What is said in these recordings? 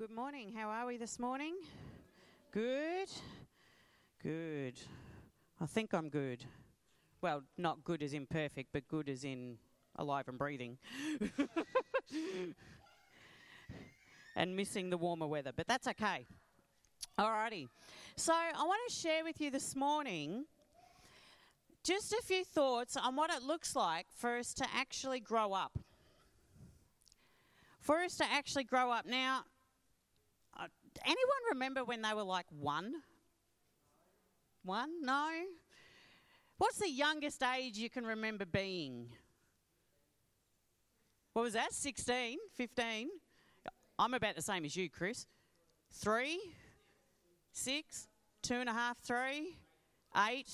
Good morning. How are we this morning? Good. Good. I think I'm good. Well, not good as in perfect, but good as in alive and breathing. and missing the warmer weather, but that's okay. Alrighty. So I want to share with you this morning just a few thoughts on what it looks like for us to actually grow up. For us to actually grow up. Now, anyone remember when they were like one? One? No? What's the youngest age you can remember being? What was that? 16? 15? I'm about the same as you, Chris. Three? Six? Two and a half? Three? Eight?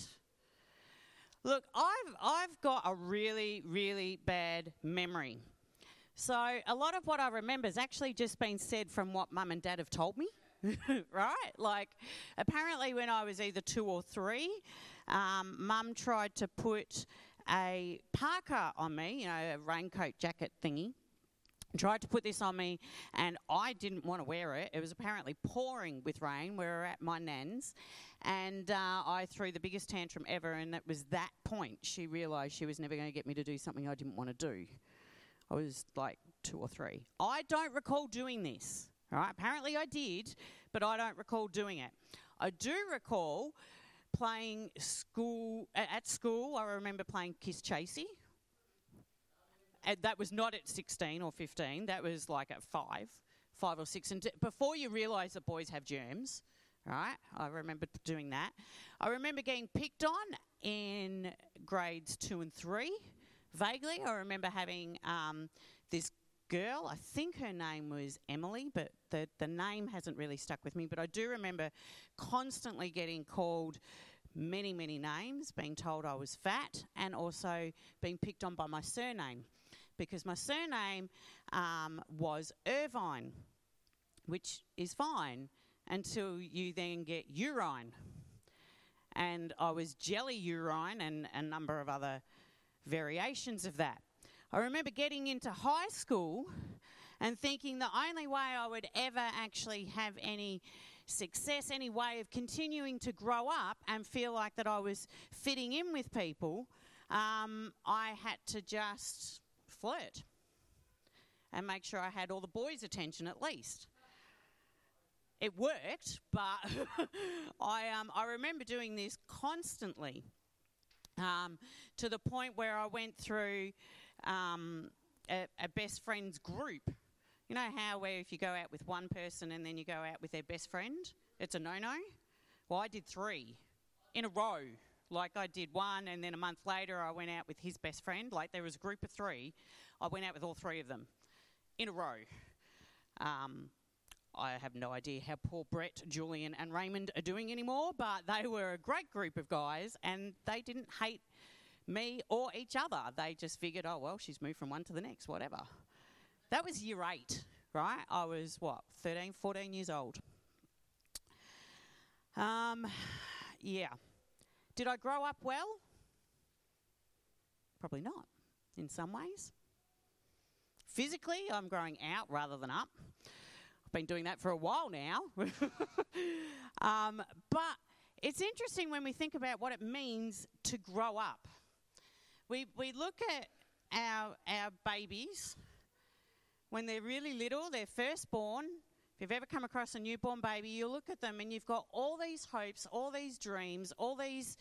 Look, I've, I've got a really, really bad memory. So a lot of what I remember has actually just been said from what mum and dad have told me. right? Like, apparently, when I was either two or three, um, mum tried to put a parka on me, you know, a raincoat jacket thingy. Tried to put this on me, and I didn't want to wear it. It was apparently pouring with rain. We were at my nan's, and uh, I threw the biggest tantrum ever. And it was that point she realised she was never going to get me to do something I didn't want to do. I was like two or three. I don't recall doing this. Right? Apparently I did, but I don't recall doing it. I do recall playing school at school. I remember playing Kiss Chasey. And that was not at 16 or 15. That was like at five, five or six. And t- before you realise that boys have germs, right? I remember doing that. I remember getting picked on in grades two and three. Vaguely, I remember having um, this girl. I think her name was Emily, but the, the name hasn't really stuck with me. But I do remember constantly getting called many, many names, being told I was fat, and also being picked on by my surname because my surname um, was Irvine, which is fine until you then get urine. And I was jelly urine and a number of other variations of that. I remember getting into high school and thinking the only way I would ever actually have any success, any way of continuing to grow up and feel like that I was fitting in with people, um, I had to just flirt and make sure I had all the boys' attention at least. It worked, but I, um, I remember doing this constantly um, to the point where I went through um, a, a best friends group. You know how where if you go out with one person and then you go out with their best friend, it's a no-no. Well, I did three in a row. Like I did one, and then a month later I went out with his best friend. Like there was a group of three. I went out with all three of them in a row. Um, I have no idea how poor Brett, Julian, and Raymond are doing anymore, but they were a great group of guys, and they didn't hate me or each other. They just figured, oh, well, she's moved from one to the next, whatever. That was year eight, right? I was, what, 13, 14 years old. Um, yeah. Did I grow up well? Probably not, in some ways. Physically, I'm growing out rather than up. I've been doing that for a while now. um, but it's interesting when we think about what it means to grow up. We, we look at our, our babies when they're really little, they're first born. If you've ever come across a newborn baby, you look at them and you've got all these hopes, all these dreams, all these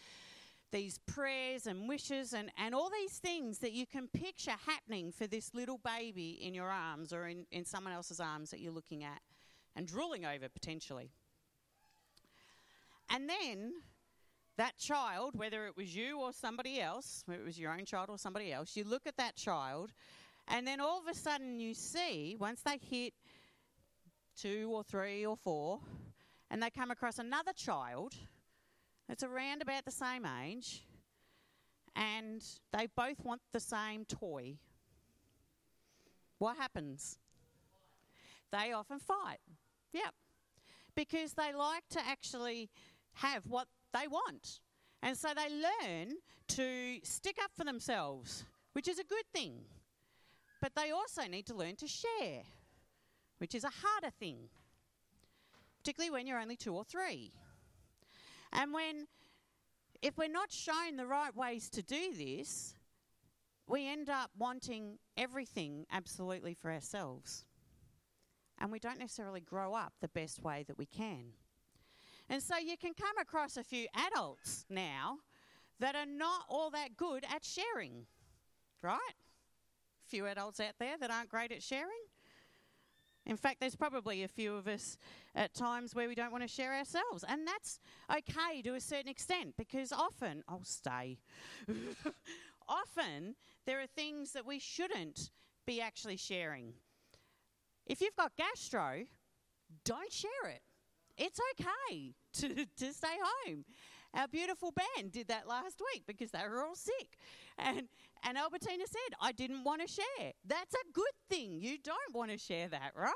these prayers and wishes and, and all these things that you can picture happening for this little baby in your arms or in, in someone else's arms that you're looking at and drooling over potentially. And then that child, whether it was you or somebody else, whether it was your own child or somebody else, you look at that child, and then all of a sudden you see, once they hit two or three or four, and they come across another child that's around about the same age, and they both want the same toy. What happens? They often fight. Yep. Because they like to actually have what they want. And so they learn to stick up for themselves, which is a good thing. But they also need to learn to share, which is a harder thing. particularly when you're only two or three. And when, if we're not shown the right ways to do this, we end up wanting everything absolutely for ourselves. And we don't necessarily grow up the best way that we can. And so you can come across a few adults now that are not all that good at sharing, right? Few adults out there that aren't great at sharing. In fact, there's probably a few of us at times where we don't want to share ourselves. And that's okay to a certain extent because often, I'll stay. often there are things that we shouldn't be actually sharing. If you've got gastro, don't share it. It's okay to, to stay home. Our beautiful band did that last week because they were all sick. And, and Albertina said, I didn't want to share. That's a good thing. You don't want to share that, right?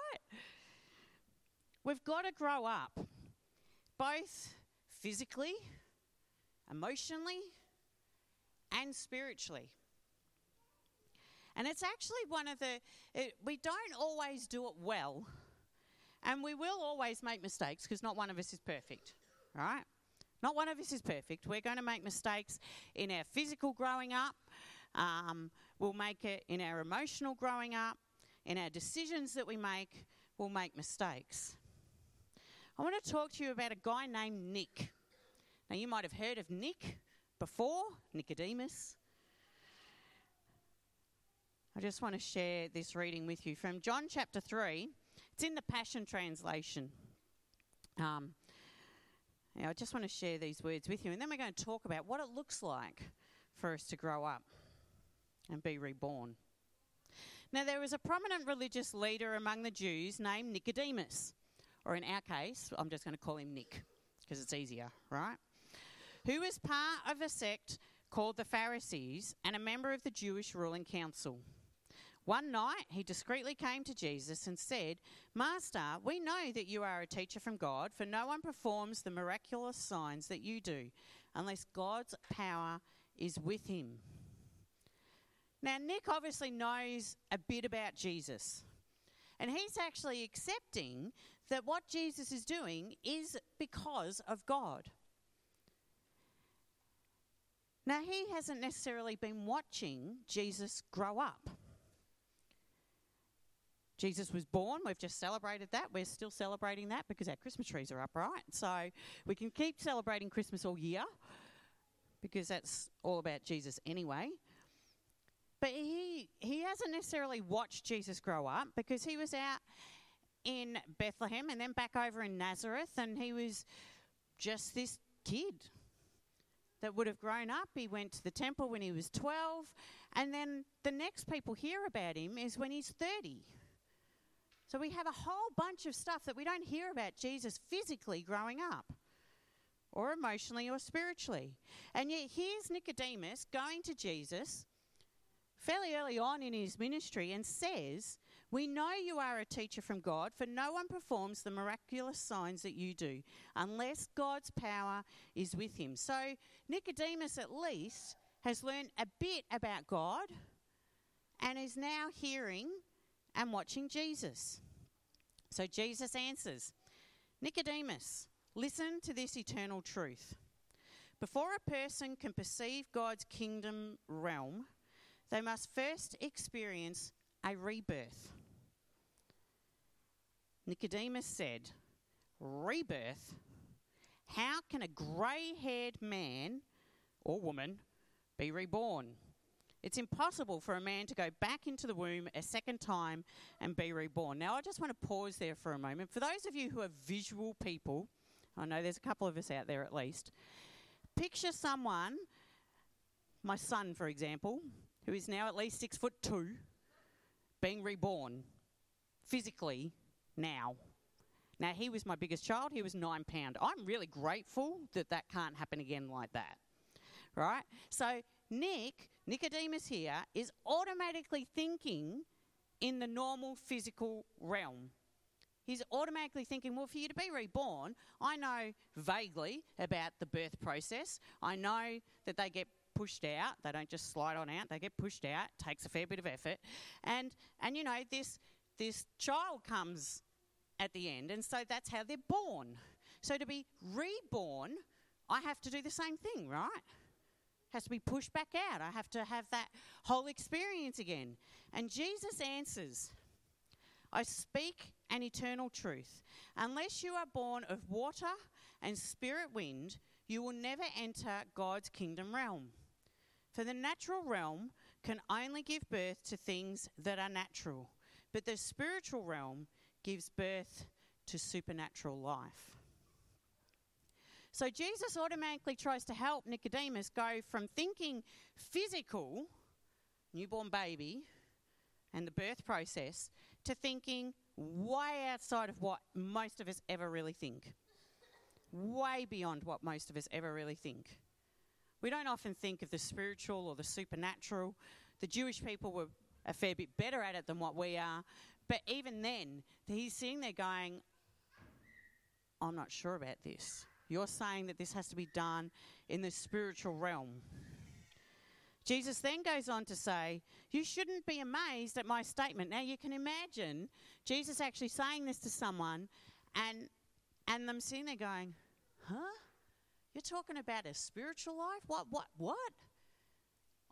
We've got to grow up, both physically, emotionally, and spiritually. And it's actually one of the, it, we don't always do it well. And we will always make mistakes because not one of us is perfect, right? Not one of us is perfect. We're going to make mistakes in our physical growing up. Um, we'll make it in our emotional growing up. In our decisions that we make, we'll make mistakes. I want to talk to you about a guy named Nick. Now, you might have heard of Nick before, Nicodemus. I just want to share this reading with you from John chapter 3. It's in the Passion Translation. Um, I just want to share these words with you, and then we're going to talk about what it looks like for us to grow up and be reborn. Now, there was a prominent religious leader among the Jews named Nicodemus, or in our case, I'm just going to call him Nick because it's easier, right? Who was part of a sect called the Pharisees and a member of the Jewish ruling council. One night he discreetly came to Jesus and said, Master, we know that you are a teacher from God, for no one performs the miraculous signs that you do unless God's power is with him. Now, Nick obviously knows a bit about Jesus. And he's actually accepting that what Jesus is doing is because of God. Now, he hasn't necessarily been watching Jesus grow up. Jesus was born. We've just celebrated that. We're still celebrating that because our Christmas trees are up, right? So we can keep celebrating Christmas all year because that's all about Jesus anyway. But he he hasn't necessarily watched Jesus grow up because he was out in Bethlehem and then back over in Nazareth and he was just this kid that would have grown up. He went to the temple when he was 12 and then the next people hear about him is when he's 30. So we have a whole bunch of stuff that we don't hear about Jesus physically growing up, or emotionally or spiritually. And yet here's Nicodemus going to Jesus fairly early on in his ministry and says, We know you are a teacher from God, for no one performs the miraculous signs that you do unless God's power is with him. So Nicodemus, at least, has learned a bit about God and is now hearing and watching Jesus. So Jesus answers Nicodemus, listen to this eternal truth. Before a person can perceive God's kingdom realm, they must first experience a rebirth. Nicodemus said, Rebirth? How can a grey haired man or woman be reborn? It's impossible for a man to go back into the womb a second time and be reborn. Now, I just want to pause there for a moment. For those of you who are visual people, I know there's a couple of us out there at least, picture someone, my son, for example, who is now at least six foot two, being reborn physically now. Now, he was my biggest child. He was nine pound. I'm really grateful that that can't happen again like that. Right? So, Nick, Nicodemus here, is automatically thinking in the normal physical realm. He's automatically thinking, well, for you to be reborn, I know vaguely about the birth process. I know that they get pushed out. They don't just slide on out. They get pushed out. Takes a fair bit of effort. And and you know, this this child comes at the end, and so that's how they're born. So to be reborn, I have to do the same thing, right? Has to be pushed back out. I have to have that whole experience again. And Jesus answers I speak an eternal truth. Unless you are born of water and spirit wind, you will never enter God's kingdom realm. For the natural realm can only give birth to things that are natural, but the spiritual realm gives birth to supernatural life. So Jesus automatically tries to help Nicodemus go from thinking physical, newborn baby, and the birth process, to thinking way outside of what most of us ever really think. Way beyond what most of us ever really think. We don't often think of the spiritual or the supernatural. The Jewish people were a fair bit better at it than what we are. But even then, he's sitting there going, I'm not sure about this. You're saying that this has to be done in the spiritual realm. Jesus then goes on to say, You shouldn't be amazed at my statement. Now, you can imagine Jesus actually saying this to someone and, and them sitting there going, Huh? You're talking about a spiritual life? What, what, what?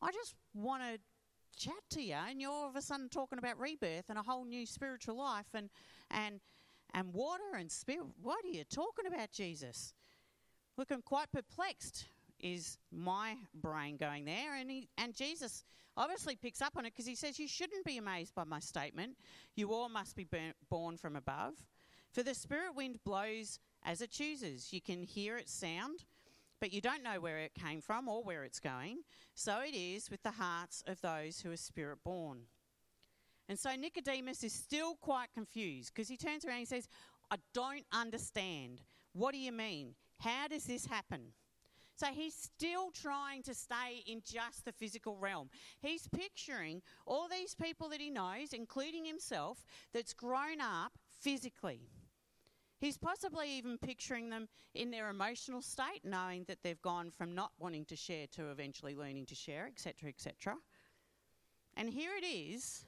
I just want to chat to you, and you're all of a sudden talking about rebirth and a whole new spiritual life and, and, and water and spirit. What are you talking about, Jesus? Looking quite perplexed is my brain going there. And, he, and Jesus obviously picks up on it because he says, You shouldn't be amazed by my statement. You all must be burnt, born from above. For the spirit wind blows as it chooses. You can hear its sound, but you don't know where it came from or where it's going. So it is with the hearts of those who are spirit born. And so Nicodemus is still quite confused because he turns around and he says, I don't understand. What do you mean? How does this happen? So he's still trying to stay in just the physical realm. He's picturing all these people that he knows, including himself, that's grown up physically. He's possibly even picturing them in their emotional state, knowing that they've gone from not wanting to share to eventually learning to share, etc., etc. And here it is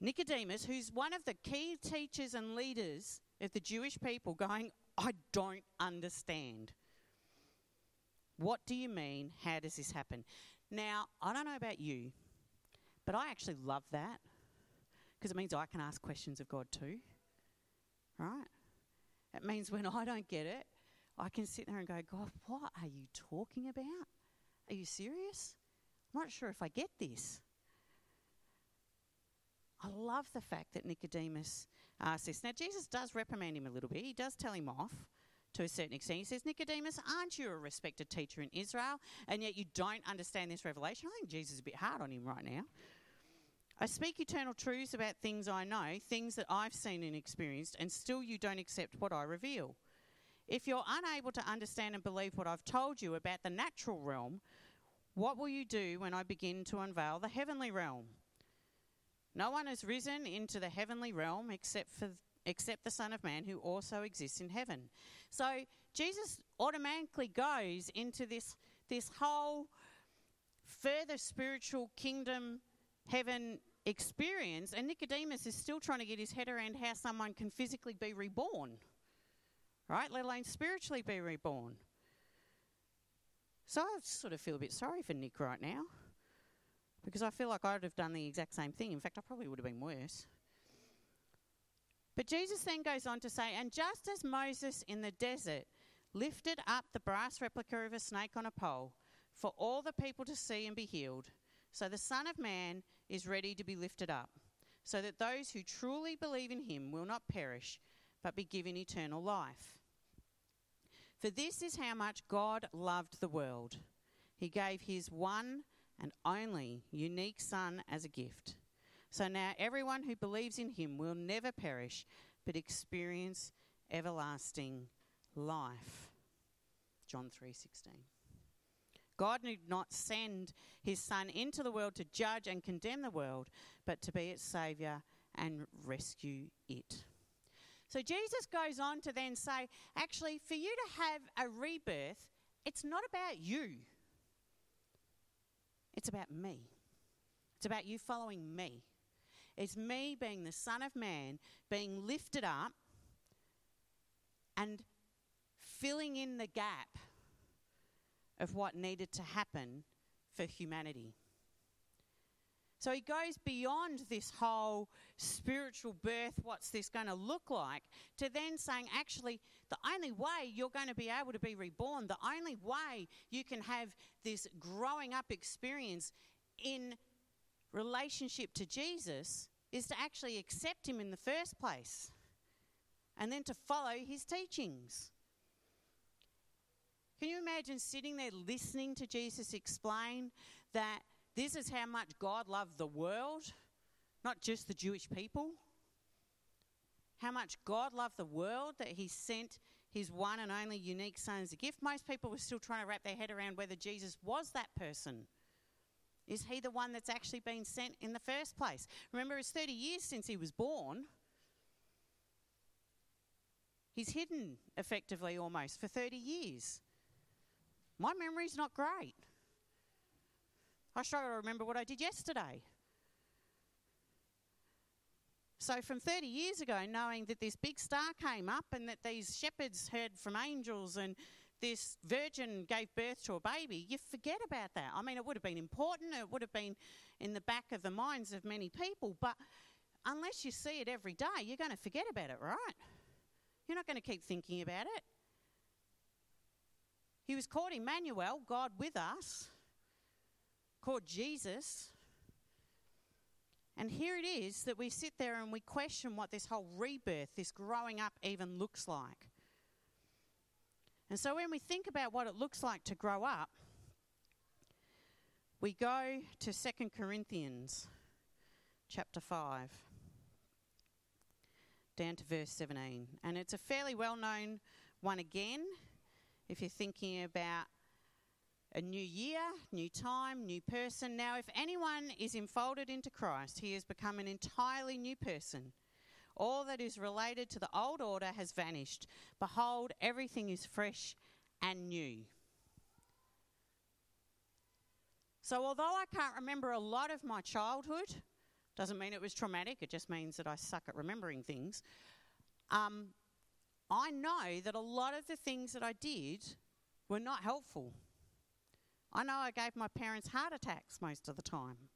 Nicodemus, who's one of the key teachers and leaders of the Jewish people, going, I don't understand. What do you mean? How does this happen? Now, I don't know about you, but I actually love that because it means I can ask questions of God too. Right? It means when I don't get it, I can sit there and go, God, what are you talking about? Are you serious? I'm not sure if I get this. I love the fact that Nicodemus uh, asks this. Now, Jesus does reprimand him a little bit. He does tell him off to a certain extent. He says, Nicodemus, aren't you a respected teacher in Israel, and yet you don't understand this revelation? I think Jesus is a bit hard on him right now. I speak eternal truths about things I know, things that I've seen and experienced, and still you don't accept what I reveal. If you're unable to understand and believe what I've told you about the natural realm, what will you do when I begin to unveil the heavenly realm? No one has risen into the heavenly realm except for except the Son of Man who also exists in heaven. So Jesus automatically goes into this this whole further spiritual kingdom heaven experience, and Nicodemus is still trying to get his head around how someone can physically be reborn, right? Let alone spiritually be reborn. So I sort of feel a bit sorry for Nick right now because I feel like I'd have done the exact same thing. In fact, I probably would have been worse. But Jesus then goes on to say, And just as Moses in the desert lifted up the brass replica of a snake on a pole for all the people to see and be healed, so the Son of Man is ready to be lifted up, so that those who truly believe in him will not perish, but be given eternal life. For this is how much God loved the world. He gave his one and only unique Son as a gift. So now everyone who believes in him will never perish, but experience everlasting life. John 3:16. God did not send his son into the world to judge and condemn the world, but to be its savior and rescue it. So Jesus goes on to then say, actually, for you to have a rebirth, it's not about you. It's about me. It's about you following me. It's me being the Son of Man, being lifted up and filling in the gap of what needed to happen for humanity. So he goes beyond this whole spiritual birth, what's this going to look like, to then saying, actually, the only way you're going to be able to be reborn, the only way you can have this growing up experience in relationship to Jesus is to actually accept him in the first place and then to follow his teachings. Can you imagine sitting there listening to Jesus explain that this is how much God loved the world, not just the Jewish people? How much God loved the world that He sent His one and only unique Son as a gift? Most people were still trying to wrap their head around whether Jesus was that person. Is He the one that's actually been sent in the first place? Remember, it's 30 years since He was born. He's hidden effectively almost for 30 years. My memory's not great. I struggle to remember what I did yesterday. So, from 30 years ago, knowing that this big star came up and that these shepherds heard from angels and this virgin gave birth to a baby, you forget about that. I mean, it would have been important, it would have been in the back of the minds of many people, but unless you see it every day, you're going to forget about it, right? You're not going to keep thinking about it. He was called Emmanuel, God with us, called Jesus. And here it is that we sit there and we question what this whole rebirth, this growing up, even looks like. And so when we think about what it looks like to grow up, we go to 2 Corinthians chapter 5, down to verse 17. And it's a fairly well known one again if you're thinking about a new year, new time, new person. Now, if anyone is enfolded into Christ, he has become an entirely new person. All that is related to the old order has vanished. Behold, everything is fresh and new. So, although I can't remember a lot of my childhood, doesn't mean it was traumatic, it just means that I suck at remembering things. Um, I know that a lot of the things that I did were not helpful. I know I gave my parents heart attacks most of the time.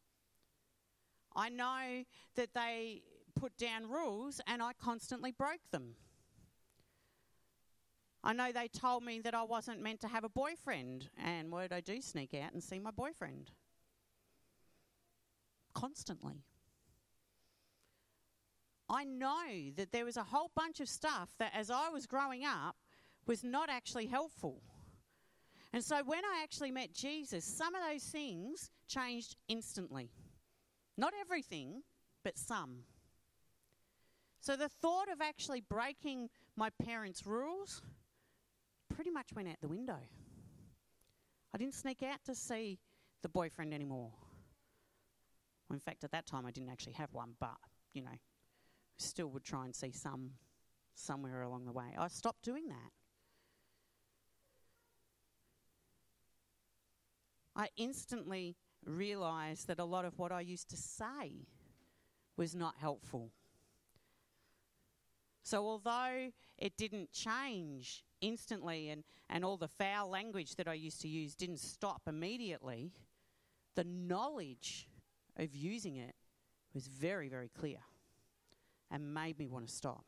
I know that they put down rules and I constantly broke them. I know they told me that I wasn't meant to have a boyfriend, and did I do? Sneak out and see my boyfriend. Constantly. I know that there was a whole bunch of stuff that as I was growing up was not actually helpful. And so when I actually met Jesus, some of those things changed instantly. Not everything, but some. So the thought of actually breaking my parents' rules pretty much went out the window. I didn't sneak out to see the boyfriend anymore. Well, in fact, at that time, I didn't actually have one, but, you know, still would try and see some somewhere along the way. I stopped doing that. I instantly realized that a lot of what I used to say was not helpful. So, although it didn't change instantly and, and all the foul language that I used to use didn't stop immediately, the knowledge of using it was very, very clear and made me want to stop.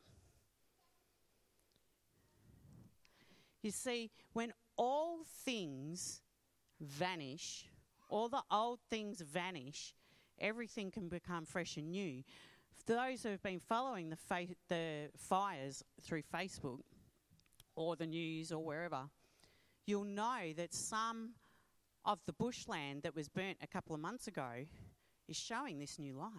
You see, when all things vanish, all the old things vanish, everything can become fresh and new. For those who have been following the, fa- the fires through Facebook or the news or wherever, you'll know that some of the bushland that was burnt a couple of months ago is showing this new life.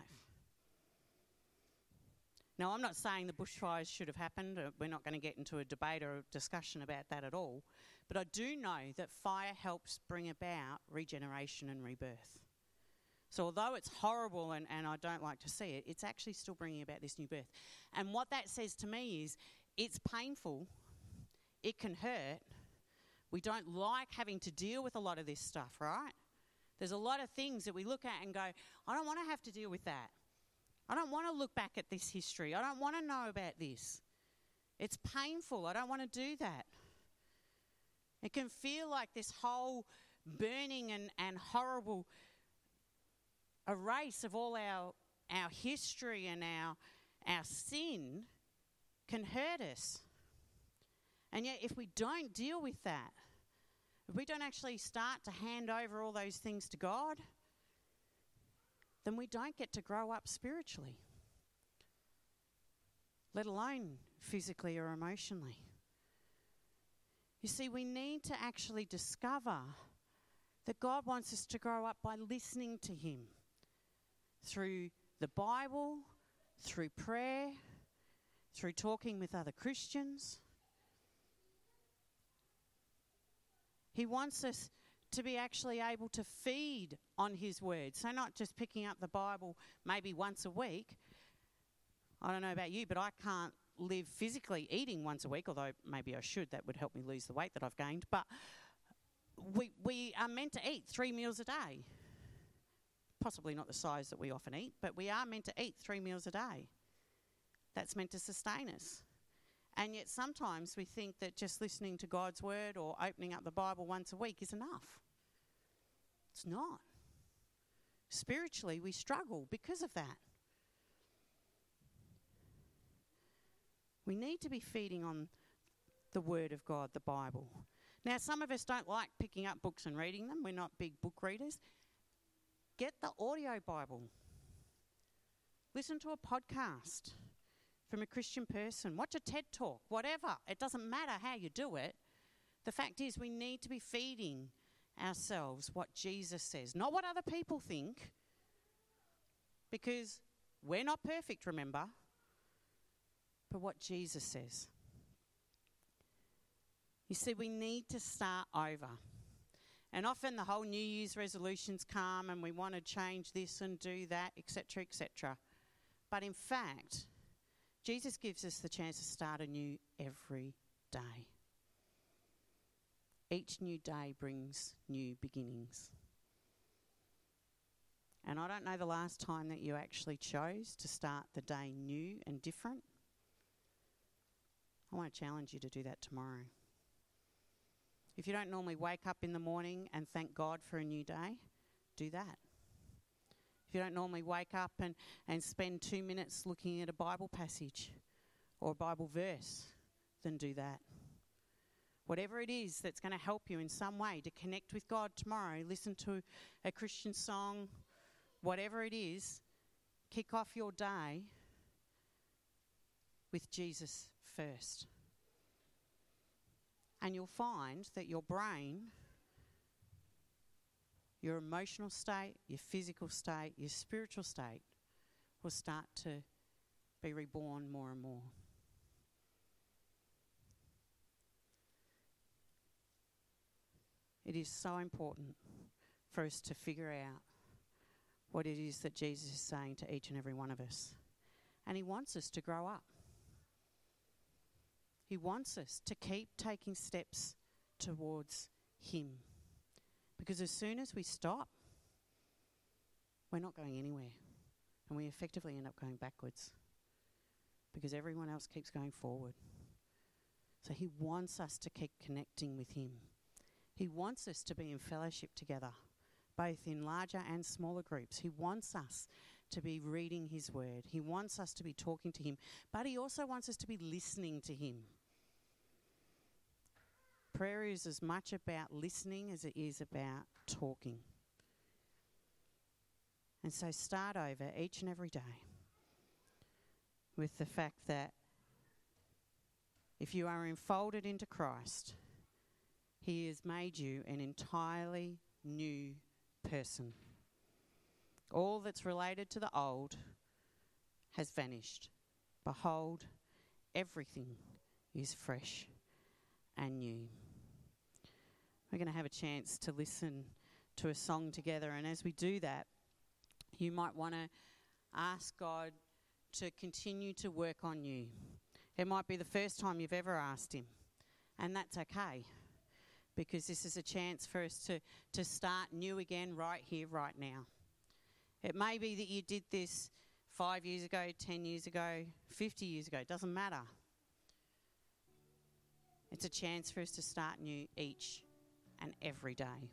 Now, I'm not saying the bushfires should have happened. Uh, we're not going to get into a debate or a discussion about that at all. But I do know that fire helps bring about regeneration and rebirth. So, although it's horrible and, and I don't like to see it, it's actually still bringing about this new birth. And what that says to me is it's painful, it can hurt. We don't like having to deal with a lot of this stuff, right? There's a lot of things that we look at and go, I don't want to have to deal with that. I don't want to look back at this history. I don't want to know about this. It's painful. I don't want to do that. It can feel like this whole burning and, and horrible erase of all our, our history and our, our sin can hurt us. And yet, if we don't deal with that, if we don't actually start to hand over all those things to God, then we don't get to grow up spiritually, let alone physically or emotionally. You see, we need to actually discover that God wants us to grow up by listening to Him through the Bible, through prayer, through talking with other Christians. He wants us to be actually able to feed on His Word. So, not just picking up the Bible maybe once a week. I don't know about you, but I can't live physically eating once a week, although maybe I should. That would help me lose the weight that I've gained. But we, we are meant to eat three meals a day. Possibly not the size that we often eat, but we are meant to eat three meals a day. That's meant to sustain us. And yet sometimes we think that just listening to God's word or opening up the Bible once a week is enough. It's not. Spiritually, we struggle because of that. We need to be feeding on the Word of God, the Bible. Now, some of us don't like picking up books and reading them. We're not big book readers. Get the audio Bible. Listen to a podcast from a Christian person. Watch a TED talk, whatever. It doesn't matter how you do it. The fact is, we need to be feeding ourselves what Jesus says, not what other people think, because we're not perfect, remember what Jesus says. You see, we need to start over. And often the whole New Year's resolutions come and we want to change this and do that, etc., etc. But in fact, Jesus gives us the chance to start anew every day. Each new day brings new beginnings. And I don't know the last time that you actually chose to start the day new and different. I want to challenge you to do that tomorrow. If you don't normally wake up in the morning and thank God for a new day, do that. If you don't normally wake up and, and spend two minutes looking at a Bible passage or a Bible verse, then do that. Whatever it is that's going to help you in some way to connect with God tomorrow, listen to a Christian song, whatever it is, kick off your day with Jesus first. And you'll find that your brain, your emotional state, your physical state, your spiritual state will start to be reborn more and more. It is so important for us to figure out what it is that Jesus is saying to each and every one of us. And He wants us to grow up. He wants us to keep taking steps towards Him. Because as soon as we stop, we're not going anywhere. And we effectively end up going backwards. Because everyone else keeps going forward. So He wants us to keep connecting with Him. He wants us to be in fellowship together, both in larger and smaller groups. He wants us to be reading His Word. He wants us to be talking to Him, but He also wants us to be listening to Him. Prayer is as much about listening as it is about talking. And so start over each and every day with the fact that if you are enfolded into Christ, He has made you an entirely new person. All that's related to the old has vanished. Behold, everything is fresh and new. We're going to have a chance to listen to a song together, and as we do that, you might want to ask God to continue to work on you. It might be the first time you've ever asked Him, and that's okay because this is a chance for us to, to start new again right here, right now. It may be that you did this five years ago, 10 years ago, 50 years ago, it doesn't matter. It's a chance for us to start new each and every day.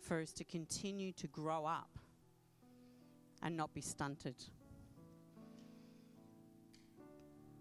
For us to continue to grow up and not be stunted.